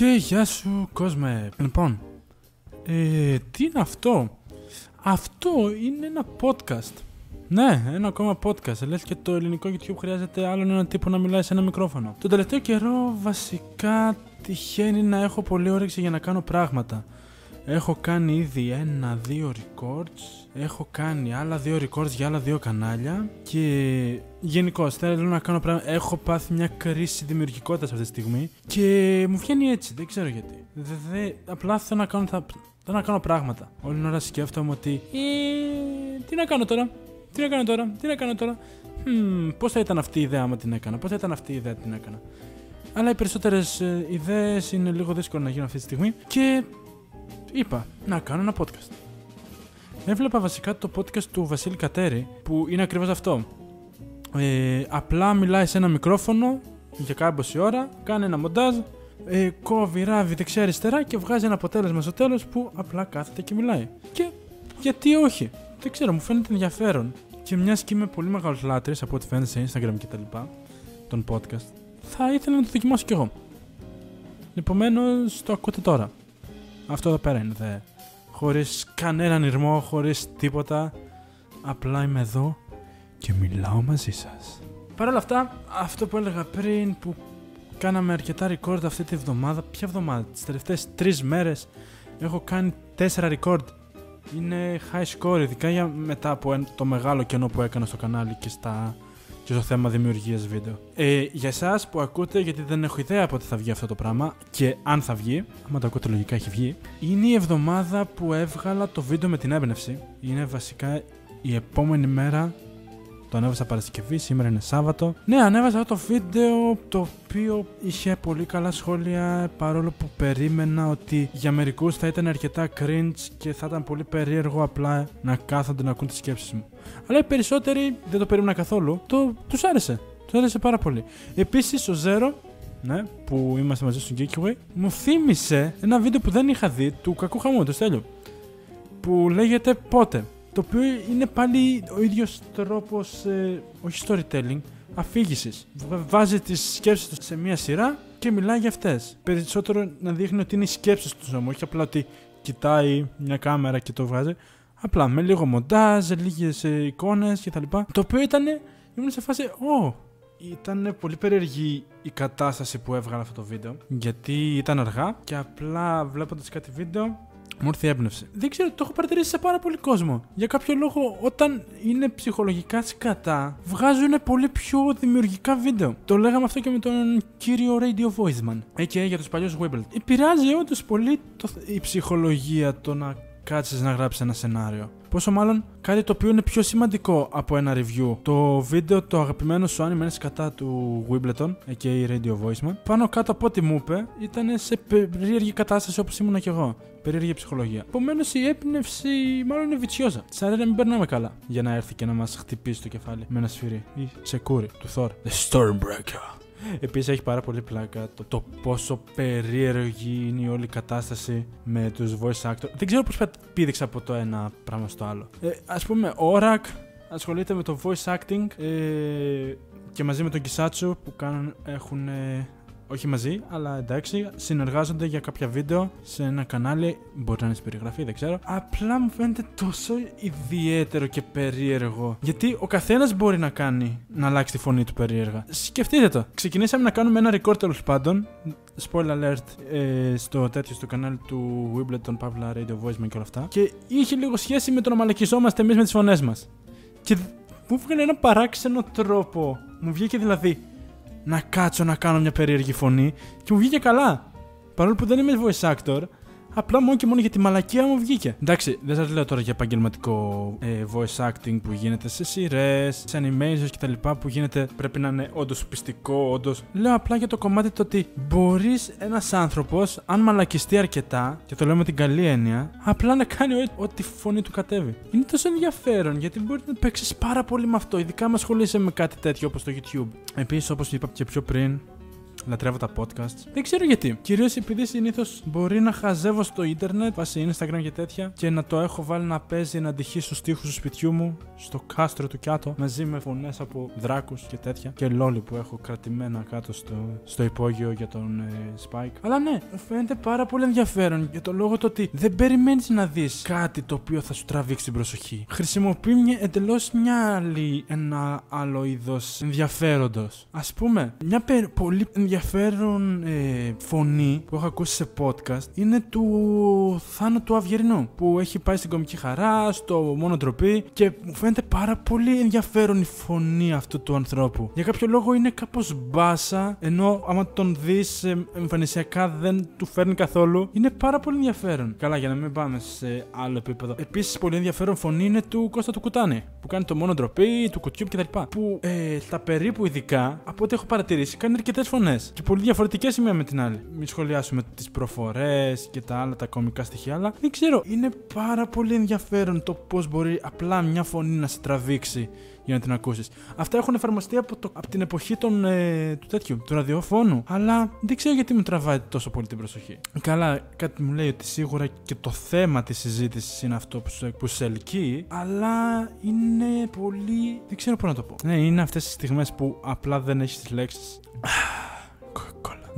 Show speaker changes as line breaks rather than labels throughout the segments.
Και γεια σου κόσμε. Λοιπόν, ε, τι είναι αυτό; Αυτό είναι ένα podcast. Ναι, ένα ακόμα podcast. Λες και το ελληνικό YouTube χρειάζεται άλλον έναν τύπο να μιλάει σε ένα μικρόφωνο. Τον τελευταίο καιρό βασικά τυχαίνει να έχω πολύ όρεξη για να κάνω πράγματα. Έχω κάνει ήδη ένα-δύο records. Έχω κάνει άλλα δύο records για άλλα δύο κανάλια. Και γενικώ θέλω να κάνω πράγματα. Έχω πάθει μια κρίση δημιουργικότητας αυτή τη στιγμή. Και μου βγαίνει έτσι. Δεν ξέρω γιατί. Δε, δε, απλά θέλω να κάνω, θα, θέλω να κάνω πράγματα. Όλη την ώρα σκέφτομαι ότι. Ε, τι να κάνω τώρα. Τι να κάνω τώρα. Τι να κάνω τώρα. Hmm, Πώς θα ήταν αυτή η ιδέα άμα την έκανα. Πώς θα ήταν αυτή η ιδέα την έκανα. Αλλά οι περισσότερες ε, ιδέες είναι λίγο δύσκολο να γίνουν αυτή τη στιγμή. Και είπα να κάνω ένα podcast. Έβλεπα βασικά το podcast του Βασίλη Κατέρη που είναι ακριβώς αυτό. Ε, απλά μιλάει σε ένα μικρόφωνο για κάμποση ώρα, κάνει ένα μοντάζ, ε, κόβει, ράβει δεξιά-αριστερά και βγάζει ένα αποτέλεσμα στο τέλος που απλά κάθεται και μιλάει. Και γιατί όχι; Δεν ξέρω, μου φαίνεται ενδιαφέρον. Και μιας και είμαι πολύ μεγάλος λάτρης από ό,τι φαίνεται σε Instagram και τα λοιπά, τον podcast, θα ήθελα να το δοκιμάσω κι εγώ. Επομένως, το ακούτε τώρα. Αυτό εδώ πέρα είναι. Δε. Χωρίς κανέναν ηρμό, χωρίς τίποτα. Απλά είμαι εδώ και μιλάω μαζί σας. Παρ' όλα αυτά, αυτό που έλεγα πριν που κάναμε αρκετά record αυτή τη βδομάδα. Ποια εβδομάδα, τις τελευταίες τρεις μέρες έχω κάνει τέσσερα record. Είναι high score, ειδικά για μετά από εν- το μεγάλο κενό που έκανα στο κανάλι και στα και στο θέμα δημιουργίας βίντεο. Ε, για εσάς που ακούτε, γιατί δεν έχω ιδέα πότε θα βγει αυτό το πράγμα και αν θα βγει, άμα το ακούτε λογικά έχει βγει, είναι η εβδομάδα που έβγαλα το βίντεο με την έμπνευση. Είναι βασικά η επόμενη μέρα. Το ανέβασα Παρασκευή, σήμερα είναι Σάββατο. Ναι, ανέβασα αυτό το βίντεο το οποίο είχε πολύ καλά σχόλια παρόλο που περίμενα ότι για μερικούς θα ήταν αρκετά cringe και θα ήταν πολύ περίεργο απλά να κάθονται να ακούν τις σκέψεις μου. Αλλά οι περισσότεροι δεν το περίμενα καθόλου. Το, τους άρεσε. Τους άρεσε πάρα πολύ. Επίσης, ο Zero, ναι, που είμαστε μαζί στο Geekway, μου θύμισε ένα βίντεο που δεν είχα δει του κακού χαμού, του Στέλιου. Που λέγεται Πότε. Το οποίο είναι πάλι ο ίδιος τρόπος, ε, όχι storytelling, αφήγησης. Βάζει τις σκέψεις τους σε μία σειρά και μιλάει για αυτές. Περισσότερο να δείχνει ότι είναι οι σκέψεις του όμω, όχι απλά ότι κοιτάει μια κάμερα και το βγάζει. Απλά με λίγο μοντάζ, λίγες εικόνες κτλ. Το οποίο ήταν. ήμουν σε φάση. Ω! ήταν πολύ περίεργη η κατάσταση που έβγαλα αυτό το βίντεο. Γιατί ήταν αργά και απλά βλέποντας κάτι βίντεο μου ήρθε η έμπνευση. Δεν ξέρω, το έχω παρατηρήσει σε πάρα πολύ κόσμο. Για κάποιο λόγο, όταν είναι ψυχολογικά σκατά, βγάζουν πολύ πιο δημιουργικά βίντεο. Το λέγαμε αυτό και με τον κύριο Radio Voiceman. A.k.a. για τους παλιούς Wimbledon. Επηρεάζει όντως πολύ το, η ψυχολογία το να κάτσεις να γράψεις ένα σενάριο. Πόσο μάλλον κάτι το οποίο είναι πιο σημαντικό από ένα review. Το βίντεο το αγαπημένο σου αν είναι κατά του Wimbledon, a.k.a. Radio Voiceman, πάνω κάτω από ό,τι μου είπε, ήταν σε περίεργη κατάσταση όπως ήμουν και εγώ. Περίεργη ψυχολογία. Επομένως η έμπνευση μάλλον είναι βιτσιόζα. Σαν να μην περνάμε καλά για να έρθει και να μας χτυπήσει το κεφάλι με ένα σφυρί ή ξεκούρι του Thor. The Stormbreaker. Επίσης έχει πάρα πολύ πλάκα το, το πόσο περίεργη είναι η όλη κατάσταση με τους voice actors. Δεν ξέρω πώς πήδηξα από το ένα πράγμα στο άλλο. Ε, Α πούμε, ο Ορακ ασχολείται με το voice acting ε, και μαζί με τον Κισάτσου που κάνουν, έχουν. Ε, όχι μαζί, αλλά εντάξει, συνεργάζονται για κάποια βίντεο σε ένα κανάλι. Μπορεί να είναι στην περιγραφή, δεν ξέρω. Απλά μου φαίνεται τόσο ιδιαίτερο και περίεργο. Γιατί ο καθένας μπορεί να κάνει να αλλάξει τη φωνή του περίεργα. Σκεφτείτε το. Ξεκινήσαμε να κάνουμε ένα record τέλος πάντων. Spoiler alert ε, στο τέτοιο στο κανάλι του Wimbledon, Pavla Radio Voice και όλα αυτά. Και είχε λίγο σχέση με το να μαλακιζόμαστε εμείς με τις φωνές μας. Και μου βγήκε ένα παράξενο τρόπο. Μου βγήκε δηλαδή να κάτσω να κάνω μια περίεργη φωνή και μου βγήκε καλά. Παρόλο που δεν είμαι voice actor, απλά μόνο και μόνο για τη μαλακία μου βγήκε. Εντάξει, δεν σας λέω τώρα για επαγγελματικό ε, voice acting που γίνεται σε σειρές, σε animations κτλ. που γίνεται πρέπει να είναι όντως πιστικό, όντως. Λέω απλά για το κομμάτι το ότι μπορείς ένας άνθρωπος, αν μαλακιστεί αρκετά, και το λέω με την καλή έννοια, απλά να κάνει ό- ό,τι φωνή του κατέβει. Είναι τόσο ενδιαφέρον γιατί μπορεί να παίξεις πάρα πολύ με αυτό, ειδικά αν ασχολείσαι με κάτι τέτοιο όπως το YouTube. Επίσης, όπως είπα και πιο πριν, λατρεύω τα podcast. Δεν ξέρω γιατί. Κυρίως επειδή συνήθως μπορεί να χαζεύω στο ίντερνετ, βάσει Instagram και τέτοια, και να το έχω βάλει να παίζει να αντυχεί στους τοίχου του σπιτιού μου, στο κάστρο του κάτω, μαζί με φωνές από δράκους και τέτοια. Και λόλι που έχω κρατημένα κάτω στο, στο υπόγειο για τον ε, Spike. Αλλά ναι, μου φαίνεται πάρα πολύ ενδιαφέρον για το λόγο το ότι δεν περιμένεις να δεις κάτι το οποίο θα σου τραβήξει την προσοχή. Χρησιμοποιεί εντελώς μια άλλη, ένα άλλο είδος ενδιαφέροντος. Α πούμε, μια πολύ ενδιαφέρον ε, φωνή που έχω ακούσει σε podcast είναι του Θάνο του Αυγερινού που έχει πάει στην κομική χαρά, στο μόνο ντροπή και μου φαίνεται πάρα πολύ ενδιαφέρον η φωνή αυτού του ανθρώπου. Για κάποιο λόγο είναι κάπως μπάσα, ενώ άμα τον δεις ε, εμφανισιακά δεν του φέρνει καθόλου. Είναι πάρα πολύ ενδιαφέρον. Καλά, για να μην πάμε σε άλλο επίπεδο. Επίσης, πολύ ενδιαφέρον φωνή είναι του Κώστα του Κουτάνη που κάνει το μόνο ντροπή, του κουτιού κτλ. Που ε, στα περίπου ειδικά, από ό,τι έχω παρατηρήσει, κάνει αρκετές φωνές. Και πολύ διαφορετικές η μία με την άλλη. Μην σχολιάσουμε τις προφορές και τα άλλα τα κομικά στοιχεία, αλλά δεν ξέρω. Είναι πάρα πολύ ενδιαφέρον το πώς μπορεί απλά μια φωνή να σε τραβήξει για να την ακούσεις. Αυτά έχουν εφαρμοστεί από, το, από την εποχή των, ε, του τέτοιου, του ραδιοφώνου. Αλλά δεν ξέρω γιατί μου τραβάει τόσο πολύ την προσοχή. Καλά, κάτι μου λέει ότι σίγουρα και το θέμα της συζήτησης είναι αυτό που, που σε ελκύει. Αλλά είναι πολύ. Δεν ξέρω πώς να το πω. Ναι, είναι αυτές τι στιγμές που απλά δεν έχεις τις λέξεις.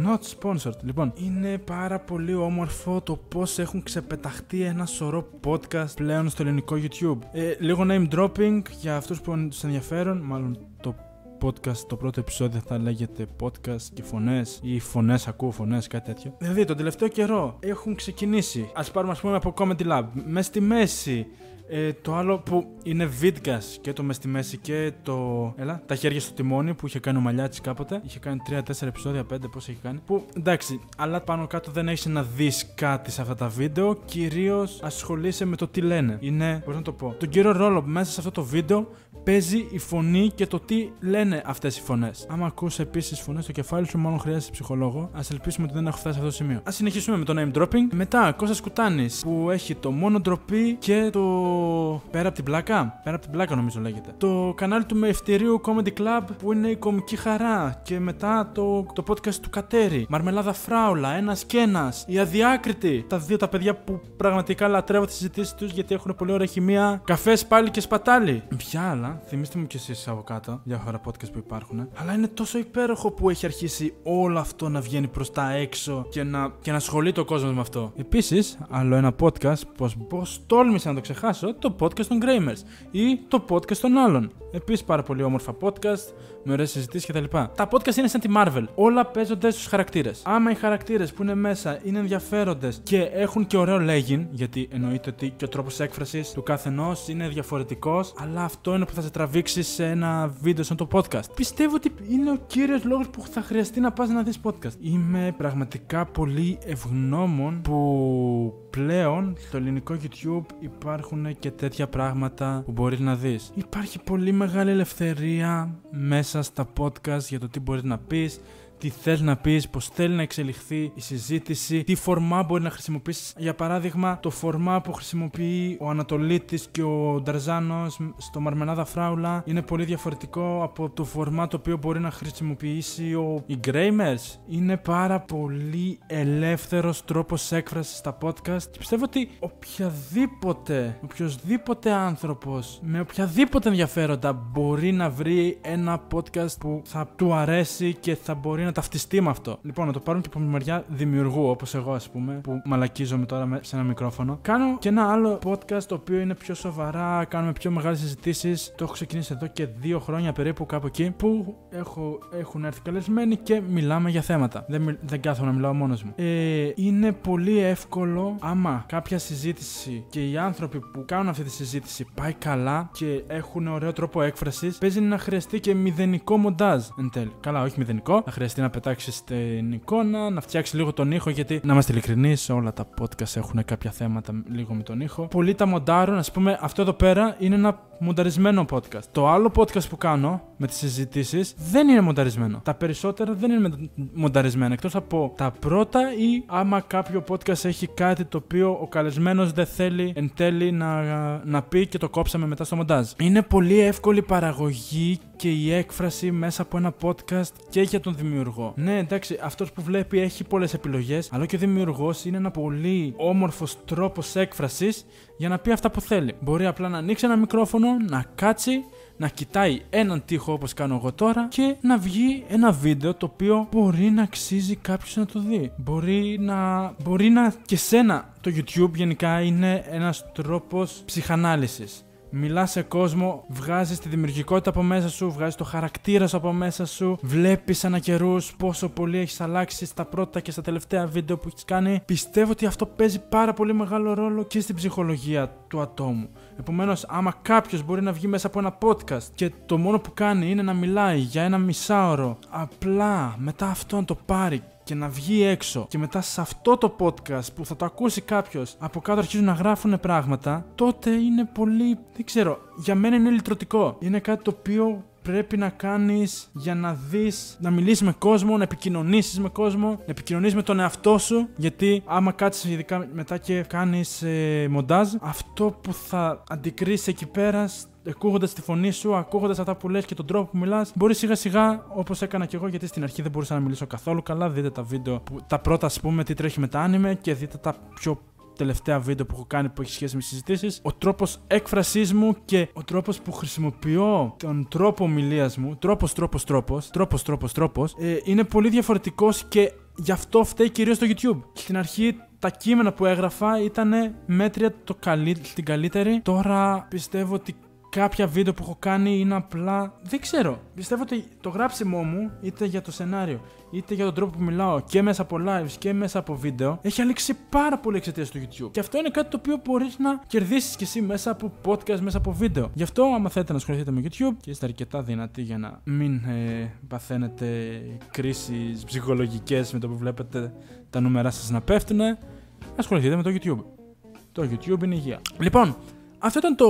Not sponsored. Λοιπόν, είναι πάρα πολύ όμορφο το πώς έχουν ξεπεταχτεί ένα σωρό podcast πλέον στο ελληνικό YouTube. Ε, λίγο name dropping για αυτούς που τους ενδιαφέρον, μάλλον το podcast, το πρώτο επεισόδιο θα λέγεται podcast και φωνές ή φωνές, ακούω φωνές, κάτι τέτοιο. Δηλαδή, τον τελευταίο καιρό έχουν ξεκινήσει. Α πάρουμε, ας πούμε, από Comedy Lab. Μες στη μέση ε, το άλλο που είναι Vidgas και το μες στη μέση και το. Έλα, τα χέρια στο τιμόνι που είχε κάνει ο Μαλιάτης κάποτε. Είχε κάνει 3-4 επεισόδια, 5 πώς έχει κάνει. Που εντάξει, αλλά πάνω κάτω δεν έχεις να δεις κάτι σε αυτά τα βίντεο. Κυρίως ασχολείσαι με το τι λένε. Είναι, πώς να το πω, τον κύριο ρόλο μέσα σε αυτό το βίντεο παίζει η φωνή και το τι λένε αυτές οι φωνές. Άμα ακούσει επίσης φωνές στο κεφάλι σου, μάλλον χρειάζεσαι ψυχολόγο. Α ελπίσουμε ότι δεν έχω φτάσει σε αυτό το σημείο. Α συνεχίσουμε με το name dropping. Μετά, Κώστας Κουτάνης που έχει το μόνο ντροπή και το. Πέρα από την πλάκα. Πέρα από την πλάκα νομίζω λέγεται. Το κανάλι του Μευτηρίου Comedy Club που είναι η κομική χαρά. Και μετά το, το podcast του Κατέρι. Μαρμελάδα Φράουλα, ένας και ένας. Η αδιάκριτη. Τα δύο τα παιδιά που πραγματικά λατρεύω τις συζητήσεις τους γιατί έχουν πολύ ωραία χημεία. Καφές πάλι και σπατάλι. Ποια άλλα θυμίστε μου κι εσείς από κάτω, διάφορα podcast που υπάρχουν. Αλλά είναι τόσο υπέροχο που έχει αρχίσει όλο αυτό να βγαίνει προς τα έξω και να, και να ασχολείται ο κόσμος με αυτό. Επίσης, άλλο ένα podcast, πώ τόλμησα να το ξεχάσω, часот, то подкастот Греймерс и то подкастот Налон. Επίσης, πάρα πολύ όμορφα podcast, με ωραίες συζητήσεις κτλ. Τα podcast είναι σαν τη Marvel. Όλα παίζονται στους χαρακτήρες. Άμα οι χαρακτήρες που είναι μέσα είναι ενδιαφέροντες και έχουν και ωραίο λέγειν, γιατί εννοείται ότι και ο τρόπος έκφρασης του καθενός είναι διαφορετικός, αλλά αυτό είναι που θα σε τραβήξει σε ένα βίντεο σαν το podcast. Πιστεύω ότι είναι ο κύριος λόγος που θα χρειαστεί να πας να δεις podcast. Είμαι πραγματικά πολύ ευγνώμων που πλέον στο ελληνικό YouTube υπάρχουν και τέτοια πράγματα που μπορείς να δεις. Υπάρχει πολύ μεγάλη ελευθερία μέσα στα podcast για το τι μπορείς να πεις, τι θε να πεις, πώς θέλει να εξελιχθεί η συζήτηση, τι φορμά μπορεί να χρησιμοποιήσεις. Για παράδειγμα, το φορμά που χρησιμοποιεί ο Ανατολίτης και ο Νταρζάνος στο Μαρμενάδα Φράουλα είναι πολύ διαφορετικό από το φορμά το οποίο μπορεί να χρησιμοποιήσει ο... οι Γκρέιμερς. Είναι πάρα πολύ ελεύθερος τρόπος έκφρασης στα podcast και πιστεύω ότι οποιαδήποτε, οποιοδήποτε άνθρωπος με οποιαδήποτε ενδιαφέροντα μπορεί να βρει ένα podcast που θα του αρέσει και θα μπορεί να να ταυτιστεί με αυτό. Λοιπόν, να το πάρουν και από μεριά δημιουργού, όπως εγώ ας πούμε, που μαλακίζομαι τώρα σε ένα μικρόφωνο. Κάνω και ένα άλλο podcast το οποίο είναι πιο σοβαρά, κάνουμε πιο μεγάλες συζητήσεις. Το έχω ξεκινήσει εδώ και δύο χρόνια περίπου κάπου εκεί, που έχω, έχουν έρθει καλεσμένοι και μιλάμε για θέματα. Δεν, δεν κάθομαι να μιλάω μόνος μου. Ε, είναι πολύ εύκολο άμα κάποια συζήτηση και οι άνθρωποι που κάνουν αυτή τη συζήτηση πάει καλά και έχουν ωραίο τρόπο έκφρασης, παίζει να χρειαστεί και μηδενικό μοντάζ εν τέλει. Καλά, όχι μηδενικό, να χρειαστεί να πετάξει την εικόνα, να φτιάξει λίγο τον ήχο. Γιατί να είμαστε ειλικρινείς, όλα τα podcast έχουν κάποια θέματα λίγο με τον ήχο. Πολλοί τα μοντάρουν, ας πούμε, αυτό εδώ πέρα είναι ένα μονταρισμένο podcast. Το άλλο podcast που κάνω με τις συζητήσεις δεν είναι μονταρισμένο. Τα περισσότερα δεν είναι μονταρισμένα. Εκτός από τα πρώτα ή άμα κάποιο podcast έχει κάτι το οποίο ο καλεσμένος δεν θέλει εν τέλει να, να πει και το κόψαμε μετά στο μοντάζ. Είναι πολύ εύκολη παραγωγή και η έκφραση μέσα από ένα podcast και για τον δημιουργό. Ναι, εντάξει, αυτός που βλέπει έχει πολλές επιλογές, αλλά και ο δημιουργός είναι ένα πολύ όμορφος τρόπος έκφρασης για να πει αυτά που θέλει. Μπορεί απλά να ανοίξει ένα μικρόφωνο, να κάτσει, να κοιτάει έναν τοίχο όπως κάνω εγώ τώρα και να βγει ένα βίντεο το οποίο μπορεί να αξίζει κάποιος να το δει. Μπορεί να, μπορεί να και σένα το YouTube γενικά είναι ένας τρόπος ψυχανάλυσης. Μιλάς σε κόσμο, βγάζεις τη δημιουργικότητα από μέσα σου, βγάζεις το χαρακτήρας σου από μέσα σου, βλέπεις ανά καιρούς πόσο πολύ έχεις αλλάξει στα πρώτα και στα τελευταία βίντεο που έχεις κάνει. Πιστεύω ότι αυτό παίζει πάρα πολύ μεγάλο ρόλο και στην ψυχολογία του ατόμου. Επομένως, άμα κάποιος μπορεί να βγει μέσα από ένα podcast και το μόνο που κάνει είναι να μιλάει για ένα μισάωρο, απλά μετά αυτό να το πάρει και να βγει έξω και μετά σε αυτό το podcast που θα το ακούσει κάποιος από κάτω αρχίζουν να γράφουν πράγματα, τότε είναι πολύ. Δεν ξέρω, για μένα είναι λυτρωτικό. Είναι κάτι το οποίο πρέπει να κάνεις για να δεις, να μιλήσεις με κόσμο, να επικοινωνήσεις με κόσμο, να επικοινωνήσεις με τον εαυτό σου. Γιατί άμα κάτσεις ειδικά μετά και κάνεις ε, μοντάζ, αυτό που θα αντικρίσεις εκεί πέρα ακούγοντας τη φωνή σου, ακούγοντας αυτά που λες και τον τρόπο που μιλάς, μπορεί σιγά σιγά, όπως έκανα και εγώ, γιατί στην αρχή δεν μπορούσα να μιλήσω καθόλου καλά. Δείτε τα βίντεο, που, τα πρώτα, ας πούμε, τι τρέχει με τα άνιμε και δείτε τα πιο τελευταία βίντεο που έχω κάνει που έχει σχέση με συζητήσεις. Ο τρόπος έκφρασής μου και ο τρόπος που χρησιμοποιώ τον τρόπο ομιλίας μου, τρόπος, τρόπος, τρόπος, τρόπος, τρόπος, τρόπος, ε, είναι πολύ διαφορετικός και γι' αυτό φταίει κυρίως το YouTube. Στην αρχή τα κείμενα που έγραφα ήταν μέτρια το καλύ, την καλύτερη. Τώρα πιστεύω ότι κάποια βίντεο που έχω κάνει είναι απλά. Δεν ξέρω. Πιστεύω ότι το γράψιμό μου, είτε για το σενάριο, είτε για τον τρόπο που μιλάω και μέσα από lives και μέσα από βίντεο, έχει αλλάξει πάρα πολύ εξαιτίας του YouTube. Και αυτό είναι κάτι το οποίο μπορείς να κερδίσεις κι εσύ μέσα από podcast, μέσα από βίντεο. Γι' αυτό, άμα θέλετε να ασχοληθείτε με YouTube και είστε αρκετά δυνατοί για να μην ε, παθαίνετε κρίσεις ψυχολογικές με το που βλέπετε τα νούμερα σας να πέφτουν, ασχοληθείτε με το YouTube. Το YouTube είναι υγεία. Λοιπόν, αυτό ήταν το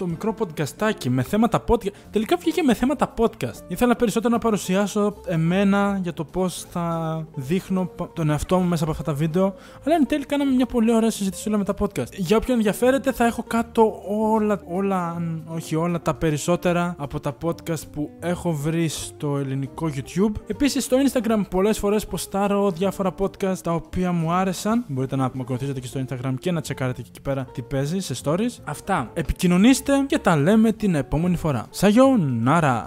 το μικρό podcastάκι με θέματα podcast. Τελικά βγήκε με θέματα podcast. Ήθελα περισσότερο να παρουσιάσω εμένα για το πώς θα δείχνω τον εαυτό μου μέσα από αυτά τα βίντεο. Αλλά εν τέλει κάναμε μια πολύ ωραία συζήτηση όλα με τα podcast. Για όποιον ενδιαφέρεται, θα έχω κάτω όλα, όλα, όχι όλα, τα περισσότερα από τα podcast που έχω βρει στο ελληνικό YouTube. Επίσης στο Instagram πολλές φορές ποστάρω διάφορα podcast τα οποία μου άρεσαν. Μπορείτε να με ακολουθήσετε και στο Instagram και να τσεκάρετε και εκεί πέρα τι παίζει σε stories. Αυτά. Επικοινωνήστε και τα λέμε την επόμενη φορά. Σαγιονάρα!